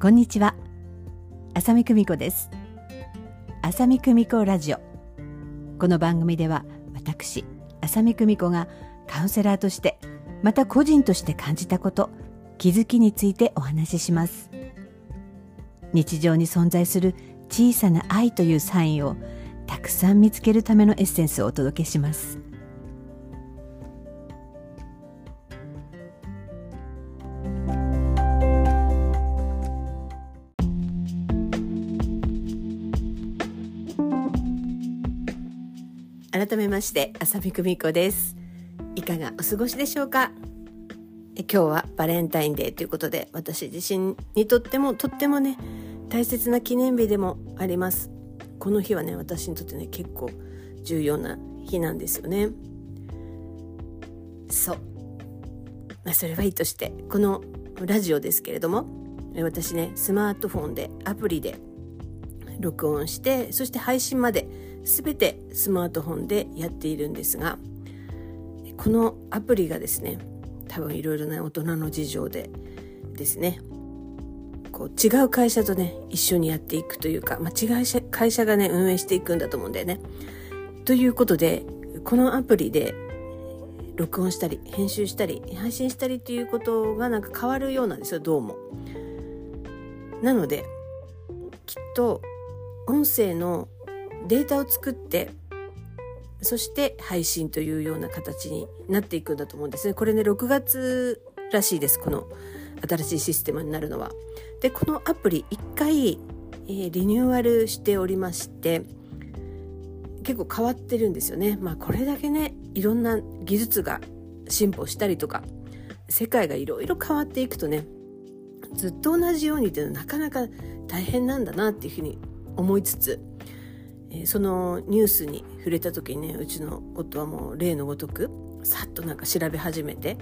こんにちは。浅見久美子です。浅見久美子ラジオ。この番組では私浅見久美子がカウンセラーとしてまた個人として感じたこと気づきについてお話しします。日常に存在する小さな愛というサインをたくさん見つけるためのエッセンスをお届けします。改めまして浅見久美子です。いかがお過ごしでしょうか？え今日はバレンタインデーということで私自身にとってもとってもね大切な記念日でもあります。この日はね私にとってね結構重要な日なんですよね。そう、まあ、それはいいとしてこのラジオですけれども私ねスマートフォンでアプリで録音してそして配信まで全てスマートフォンでやっているんですがこのアプリがですね多分いろいろな大人の事情でですねこう違う会社とね一緒にやっていくというか、まあ、違う会社がね運営していくんだと思うんだよね。ということでこのアプリで録音したり編集したり配信したりっていうことがなんか変わるようなんですよどうも。なのできっと音声のデータを作ってそして配信というような形になっていくんだと思うんですね。これね6月らしいですこの新しいシステムになるのは。でこのアプリ1回、えー、リニューアルしておりまして結構変わってるんですよね。まあこれだけねいろんな技術が進歩したりとか世界がいろいろ変わっていくとねずっと同じようにっていうのはなかなか大変なんだなっていうふうに思いつつえそのニュースに触れた時にねうちの夫はもう例のごとくさっとなんか調べ始めて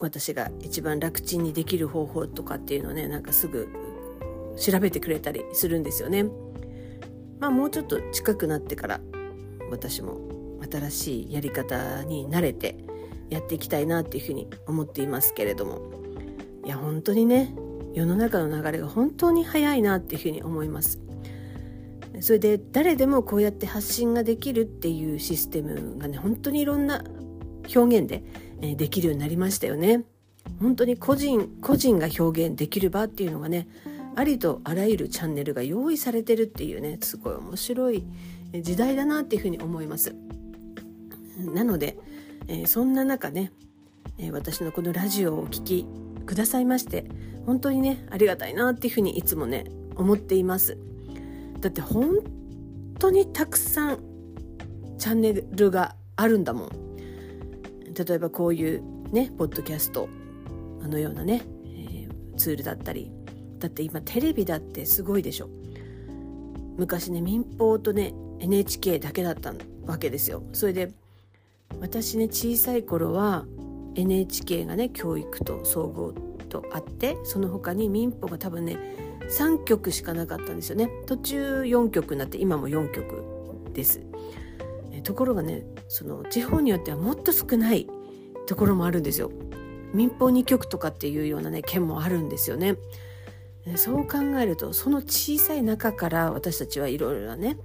私が一番楽ちんにできる方法とかっていうのをねなんかすぐ調べてくれたりするんですよね。まあもうちょっと近くなってから私も新しいやり方に慣れてやっていきたいなっていうふうに思っていますけれどもいや本当にね世の中の流れが本当に早いなっていうふうに思います。それで誰でもこうやって発信ができるっていうシステムがね本当にいろんな表現でできるようになりましたよね。本当に個人個人が表現できる場っていうのがねありとあらゆるチャンネルが用意されてるっていうねすごい面白い時代だなっていうふうに思います。なので、え、そんな中ね、え、私のこのラジオをお聴きくださいまして本当にねありがたいなっていうふうにいつもね思っています。だって本当にたくさんチャンネルがあるんだもん。例えばこういうねポッドキャストあのようなね、えー、ツールだったり。だって今テレビだってすごいでしょ。昔ね民放とね NHK だけだったわけですよ。それで私ね小さい頃は NHK がね教育と総合とあってその他に民放が多分ね3曲しかなかったんですよね。途中4曲になって今も4曲です。ところがねその地方によってはもっと少ないところもあるんですよ。民放2曲とかっていうようなね県もあるんですよね。そう考えるとその小さい中から私たちはいろいろなね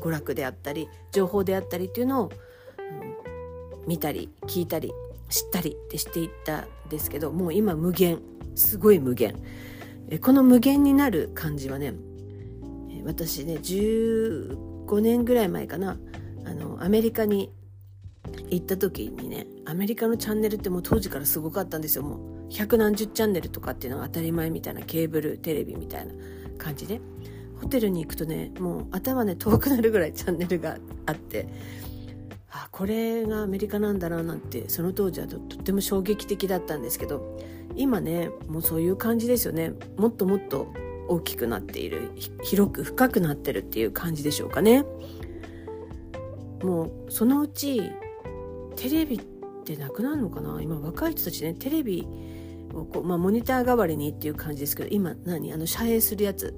娯楽であったり情報であったりっていうのを、うん、見たり聞いたり知ったりってしていったんですけどもう今無限。すごい無限。この無限になる感じはね私ね15年ぐらい前かなあのアメリカに行った時にねアメリカのチャンネルってもう当時からすごかったんですよ。もう百何十チャンネルとかっていうのが当たり前みたいなケーブルテレビみたいな感じで。ホテルに行くとねもう頭ね遠くなるぐらいチャンネルがあってあこれがアメリカなんだななんてその当時はとっても衝撃的だったんですけど今ねもうそういう感じですよね。もっともっと大きくなっている広く深くなってるっていう感じでしょうかね。もうそのうちテレビってなくなるのかな？今若い人たちねテレビをこう、まあ、モニター代わりにっていう感じですけど今何？あの遮影するやつ。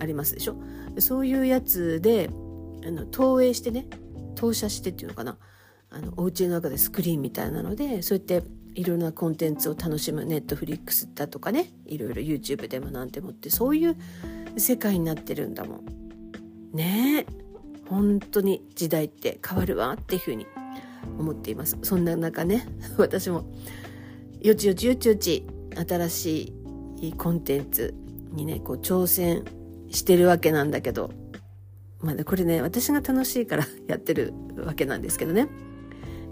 ありますでしょ？そういうやつであの投影してね投射してっていうのかな？あのお家の中でスクリーンみたいなのでそうやっていろんなコンテンツを楽しむネットフリックスだとかねいろいろ YouTube でもなんてもってそういう世界になってるんだもん。ね。え本当に時代って変わるわっていうふうに思っています。そんな中ね私もよちよちよちよち新しいコンテンツにねこう挑戦してるわけなんだけどまあ、これね私が楽しいからやってるわけなんですけどね、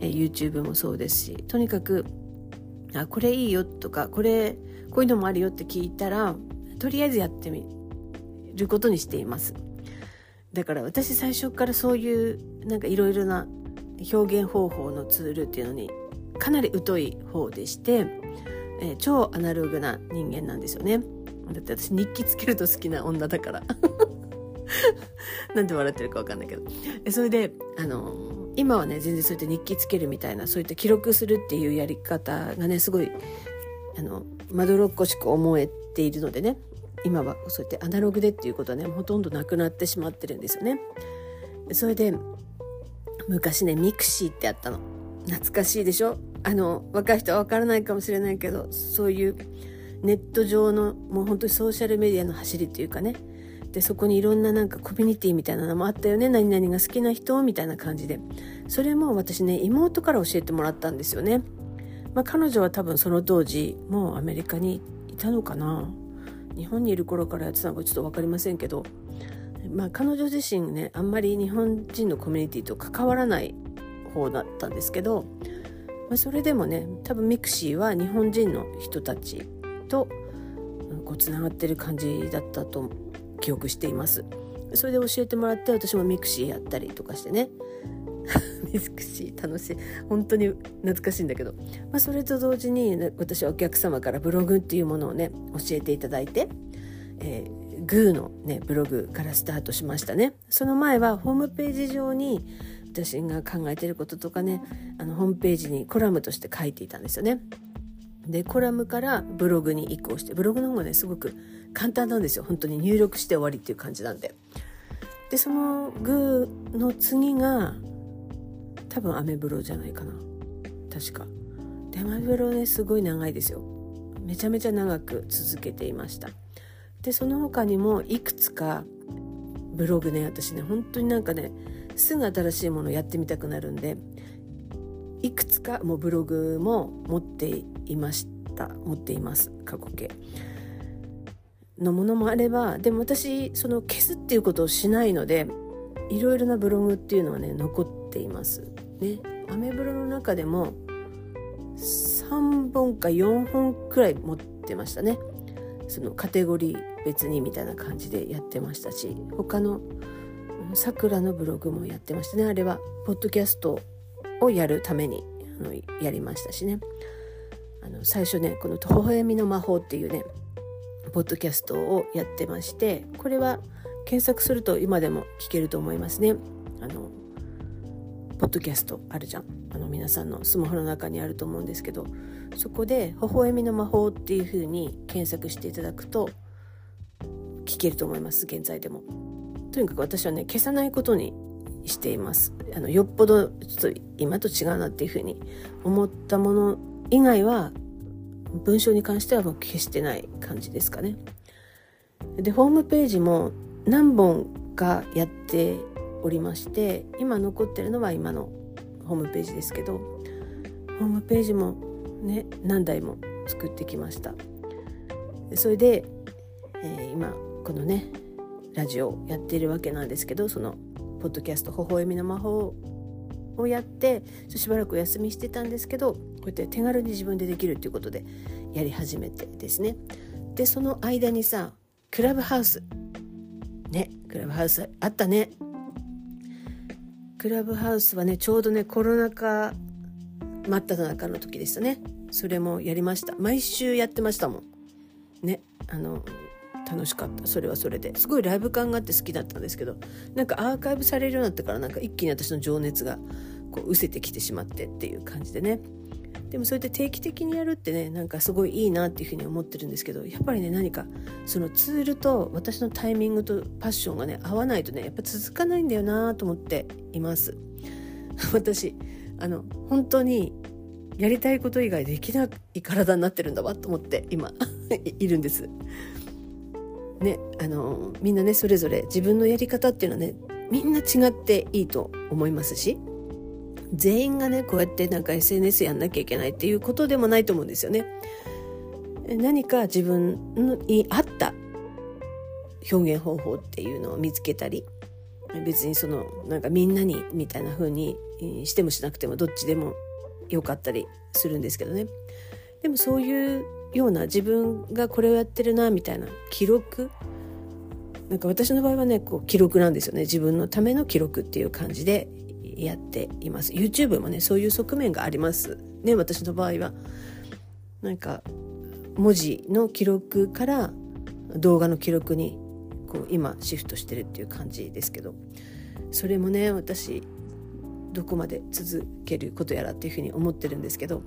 YouTube もそうですしとにかくあこれいいよとかこれこういうのもあるよって聞いたらとりあえずやってみることにしています。だから私最初からそういうなんかいろいろな表現方法のツールっていうのにかなり疎い方でして、えー、超アナログな人間なんですよね。だって私日記つけると好きな女だから。なんで笑ってるか分かんないけど。それであの今はね全然そうやって日記つけるみたいなそういった記録するっていうやり方がねすごいあのまどろっこしく思えているのでね今はそうやってアナログでっていうことはねほとんどなくなってしまってるんですよね。それで昔ねミクシーってあったの懐かしいでしょ？あの若い人は分からないかもしれないけどそういうネット上のもう本当にソーシャルメディアの走りというかねでそこにいろんななんかコミュニティみたいなのもあったよね。何々が好きな人みたいな感じで。それも私ね妹から教えてもらったんですよね、まあ、彼女は多分その当時もうアメリカにいたのかな。日本にいる頃からやってたのかちょっと分かりませんけど。まあ彼女自身ねあんまり日本人のコミュニティと関わらない方だったんですけど、まあ、それでもね多分ミクシーは日本人の人たちとこうつながってる感じだったと記憶しています。それで教えてもらって私もミクシーやったりとかしてね。ミクシー楽しい。本当に懐かしいんだけど、まあ、それと同時に、私はお客様からブログっていうものをね教えていただいて、えー、グーのねブログからスタートしましたね。その前はホームページ上に私が考えてることとかねあのホームページにコラムとして書いていたんですよね。でコラムからブログに移行してブログの方がねすごく簡単なんですよ。本当に入力して終わりっていう感じなんで。でそのグーの次が多分アメブロじゃないかな。確か。でアメブロねすごい長いですよ。めちゃめちゃ長く続けていました。でその他にもいくつかブログね私ね本当になんかねすぐ新しいものやってみたくなるんでいくつかもうブログも持っていました。持っています。過去形。のものもあればでも私その消すっていうことをしないのでいろいろなブログっていうのはね残っています。ね。アメブロの中でも3本か4本くらい持ってましたね。そのカテゴリー別にみたいな感じでやってましたし他のさくらのブログもやってましたね。あれはポッドキャストをやるためにあのやりましたしね。あの最初ねこの「微笑みの魔法」っていうねポッドキャストをやってましてこれは検索すると今でも聞けると思いますね。あのポッドキャストあるじゃん。あの皆さんのスマホの中にあると思うんですけどそこで「微笑みの魔法」っていう風に検索していただくと聞けると思います現在でも。とにかく私はね消さないことにしています。あのよっぽどちょっと今と違うなっていう風に思ったもの以外は文章に関してはもう消してない感じですかね。でホームページも何本かやっておりまして今残ってるのは今のホームページですけどホームページもね何台も作ってきました。それで、えー、今このねラジオをやっているわけなんですけどそのポッドキャスト「微笑みの魔法」をやってしばらくお休みしてたんですけどうやって手軽に自分でできるっていうことでやり始めてですね。でその間にさクラブハウス。ねクラブハウスあったね。クラブハウスはねちょうどねコロナ禍真っ只中の時でしたね。それもやりました。毎週やってましたもん。ねあの楽しかった。それはそれで。すごいライブ感があって好きだったんですけどなんかアーカイブされるようになってからなんか一気に私の情熱がこう失せてきてしまってっていう感じでね。でもそうやって定期的にやるってねなんかすごいいいなっていうふうに思ってるんですけどやっぱりね何かそのツールと私のタイミングとパッションがね合わないとねやっぱ続かないんだよなと思っています 私あの本当にやりたいこと以外できない体になってるんだわと思って今 いるんです。ね、あのみんなねそれぞれ自分のやり方っていうのはねみんな違っていいと思いますし全員がねこうやってなんか SNS やんなきゃいけないっていうことでもないと思うんですよね。何か自分に合った表現方法っていうのを見つけたり別にそのなんかみんなにみたいな風にしてもしなくてもどっちでもよかったりするんですけどねでもそういうような自分がこれをやってるなみたいな記録なんか私の場合はねこう記録なんですよね自分のための記録っていう感じでやっています。YouTube もねそういう側面があります。ね私の場合は。なんか文字の記録から動画の記録にこう今シフトしてるっていう感じですけど。それもね私どこまで続けることやらっていうふうに思ってるんですけど。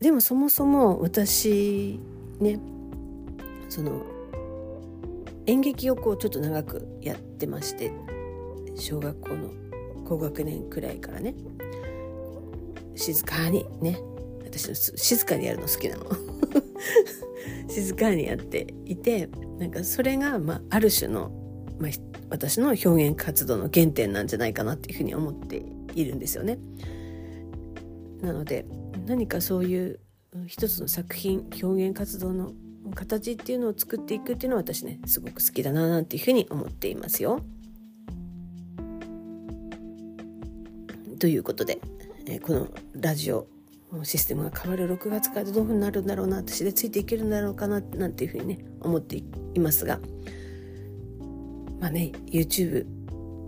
でもそもそも私ねその演劇をこうちょっと長くやってまして小学校の高学年くらいからね静かにね私の静かにやるの好きなの 静かにやっていてなんかそれが、まあ、ある種の、まあ、私の表現活動の原点なんじゃないかなっていうふうに思っているんですよね。なので何かそういう一つの作品表現活動の形っていうのを作っていくっていうのは私ねすごく好きだななんていうふうに思っていますよ。ということで、えこのラジオシステムが変わる6月からどういうふうになるんだろうな私でついていけるんだろうかななんていうふうにね思っていますがまあね YouTube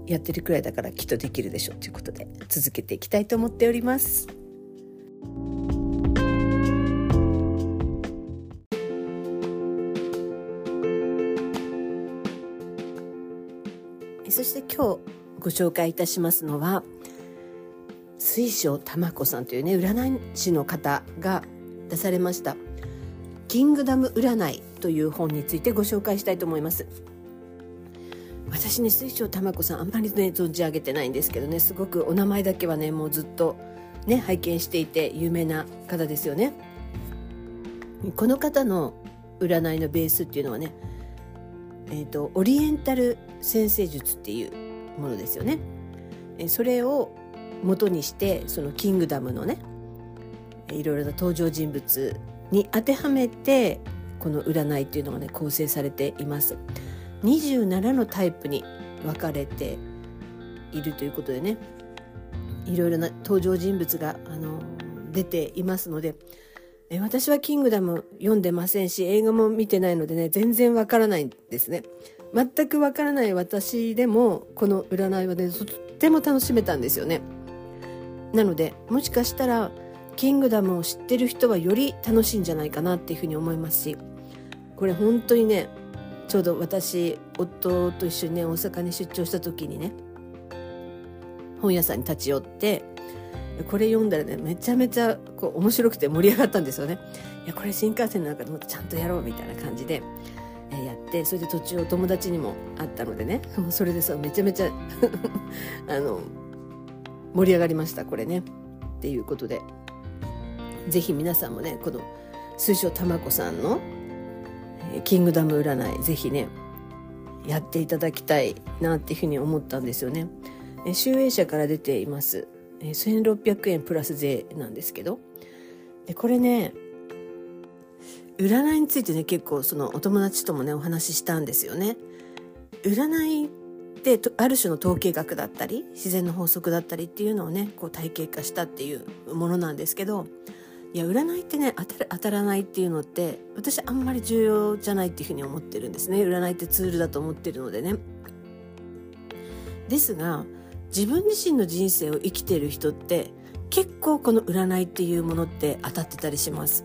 やってるくらいだからきっとできるでしょうということで続けていきたいと思っております。そして今日ご紹介いたしますのは水晶玉子さんというね占い師の方が出されました「キングダム占い」という本についてご紹介したいと思います。私ね水晶玉子さんあんまりね存じ上げてないんですけどねすごくお名前だけはねもうずっとね拝見していて有名な方ですよね。この方の占いのベースっていうのはねえーと、オリエンタル先生術っていうものですよね。それを元にしてそのキングダムのねいろいろな登場人物に当てはめてこの占いっていうのがね構成されています。27のタイプに分かれているということでねいろいろな登場人物があの出ていますのでえ私は「キングダム」読んでませんし映画も見てないのでね全然わからないんですね全くわからない私でもこの占いはねとっても楽しめたんですよねなのでもしかしたらキングダムを知ってる人はより楽しいんじゃないかなっていうふうに思いますしこれ本当にねちょうど私夫と一緒にね大阪に出張した時にね本屋さんに立ち寄ってこれ読んだらねめちゃめちゃこう面白くて盛り上がったんですよね。いやこれ新幹線の中でもちゃんとやろうみたいな感じで、えやってそれで途中お友達にも会ったのでねそれでさめちゃめちゃ あの盛り上がりましたこれね。っていうことで是非皆さんもねこの水晶玉子さんの「キングダム占い」是非ねやっていただきたいなっていうふうに思ったんですよね。集英社から出ています。1600円プラス税なんですけど。でこれね占いについてね結構そのお友達ともねお話ししたんですよね。占いである種の統計学だったり自然の法則だったりっていうのをねこう体系化したっていうものなんですけどいや占いってね当たる当たらないっていうのって私あんまり重要じゃないっていうふうに思ってるんですね占いってツールだと思ってるのでね。ですが自分自身の人生を生きてる人って結構この占いっていうものって当たってたりします。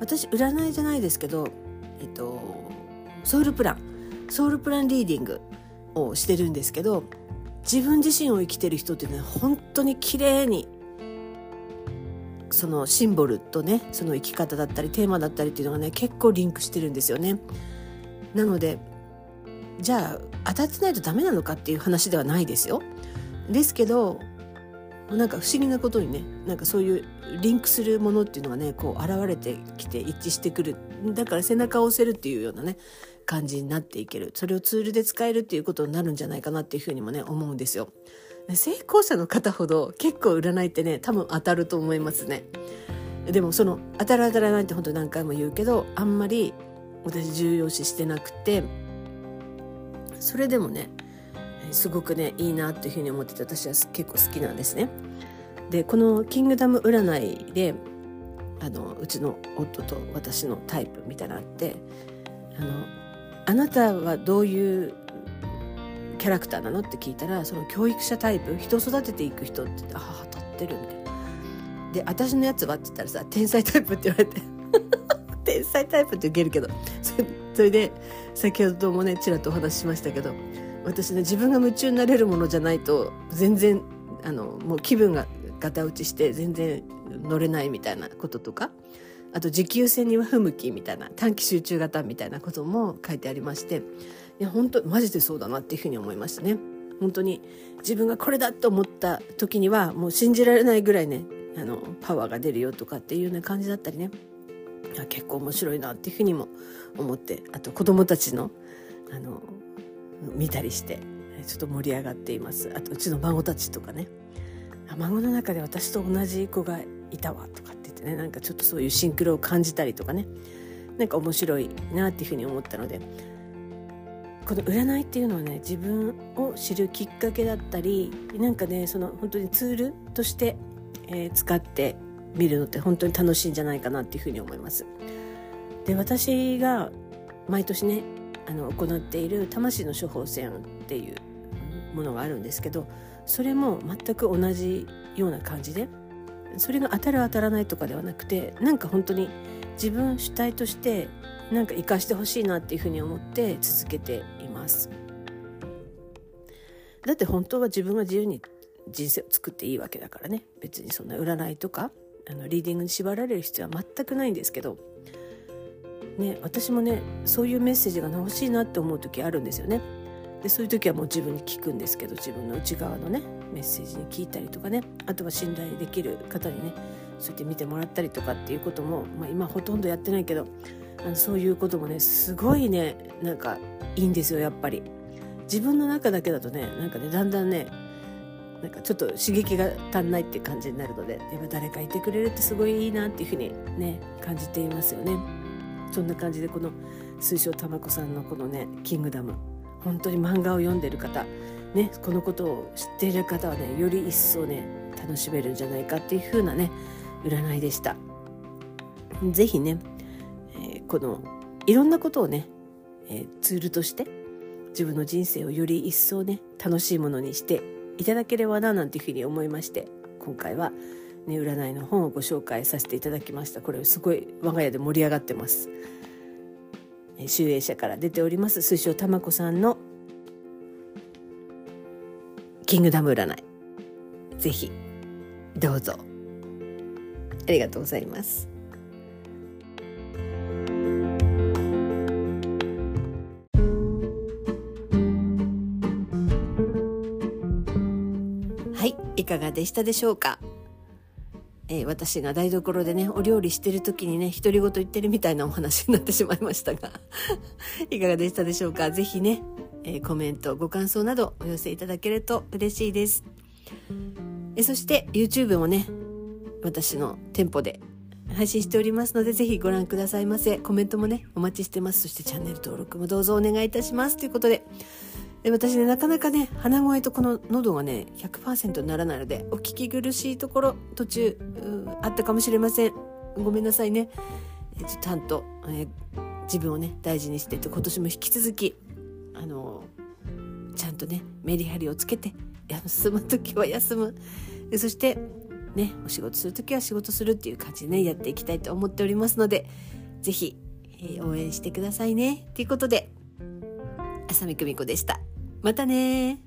私占いじゃないですけど、えっと、ソウルプランソウルプランリーディングをしてるんですけど自分自身を生きてる人ってね本当に綺麗にそのシンボルとねその生き方だったりテーマだったりっていうのがね結構リンクしてるんですよね。なのでじゃあ当たってないとダメなのかっていう話ではないですよ。ですけどなんか不思議なことにねなんかそういうリンクするものっていうのがねこう現れてきて一致してくるだから背中を押せるっていうようなね感じになっていけるそれをツールで使えるっていうことになるんじゃないかなっていうふうにもね思うんですよ。成功者の方ほど結構占いってね多分当たると思いますね。でもその当たる当たらないって本当何回も言うけどあんまり私重要視してなくてそれでもねすごくねいいなっていうふうに思ってて私は結構好きなんですね。でこの「キングダム占いで」あのうちの夫と私のタイプみたいなのあってあのあなたはどういうキャラクターなのって聞いたらその教育者タイプ人を育てていく人ってああ当たってるみたいな。で私のやつはって言ったらさ天才タイプって言われて 天才タイプって受けるけどそれで先ほどもねちらっとお話ししましたけど私ね自分が夢中になれるものじゃないと全然あのもう気分がガタ落ちして全然乗れないみたいなこととかあと持久戦には不向きみたいな短期集中型みたいなことも書いてありましていや本当マジでそうだなっていうふうに思いましたね。本当に自分がこれだと思った時にはもう信じられないぐらいねあのパワーが出るよとかっていうような感じだったりね。結構面白いなっていうふうにも思ってあと子供たちのあの見たりしてちょっと盛り上がっています。あとうちの孫たちとかね。孫の中で私と同じ子がいたわとかってね。なんかちょっとそういうシンクロを感じたりとかね。なんか面白いなっていうふうに思ったので。この占いっていうのはね自分を知るきっかけだったりなんかねその本当にツールとして、えー、使ってみるのって本当に楽しいんじゃないかなっていうふうに思います。で私が毎年ねあの行っている魂の処方箋っていうものがあるんですけどそれも全く同じような感じでそれが当たる当たらないとかではなくてなんか本当に自分主体としてなんか生かしてほしいなっていうふうに思って続けていますだって本当は自分が自由に人生を作っていいわけだからね別にそんな占いとかあのリーディングに縛られる必要は全くないんですけどね、私もねそういうメッセージが欲しいなって思う時あるんですよね。でそういう時はもう自分に聞くんですけど自分の内側のねメッセージに聞いたりとかねあとは信頼できる方にねそうやって見てもらったりとかっていうことも、まあ、今ほとんどやってないけどあのそういうこともねすごいねなんかいいんですよやっぱり。自分の中だけだとねなんかねだんだんねなんかちょっと刺激が足んないって感じになるのでやっぱ誰かいてくれるってすごいいいなっていうふうにね感じていますよね。そんな感じでこの水晶玉子さんのこのね「キングダム」本当に漫画を読んでる方、ね、このことを知っている方はねより一層ね楽しめるんじゃないかっていう風なね占いでした。是非ね、えー、このいろんなことをね、えー、ツールとして自分の人生をより一層ね楽しいものにしていただければななんていうふうに思いまして今回は「ね、占いの本をご紹介させていただきましたこれすごい我が家で盛り上がってます集英社から出ております水晶玉子さんのキングダム占い。ぜひどうぞ。ありがとうございます。はいいかがでしたでしょうか？えー、私が台所でねお料理してる時にね独り言言ってるみたいなお話になってしまいましたが いかがでしたでしょうか？是非ね、えー、コメントご感想などお寄せいただけると嬉しいです、えそして YouTube もね私の店舗で配信しておりますのでぜひご覧くださいませ。コメントもねお待ちしてます。そしてチャンネル登録もどうぞお願いいたします。ということでで私ねなかなかね鼻声とこの喉がね100%にならないのでお聞き苦しいところ途中あったかもしれません。ごめんなさいね。えちゃんと、えー、自分をね大事にしてて今年も引き続きあのちゃんとねメリハリをつけて休む時は休む。そしてねお仕事する時は仕事するっていう感じでねやっていきたいと思っておりますので是非、えー、応援してくださいね。ということで浅見久美子でした。またね。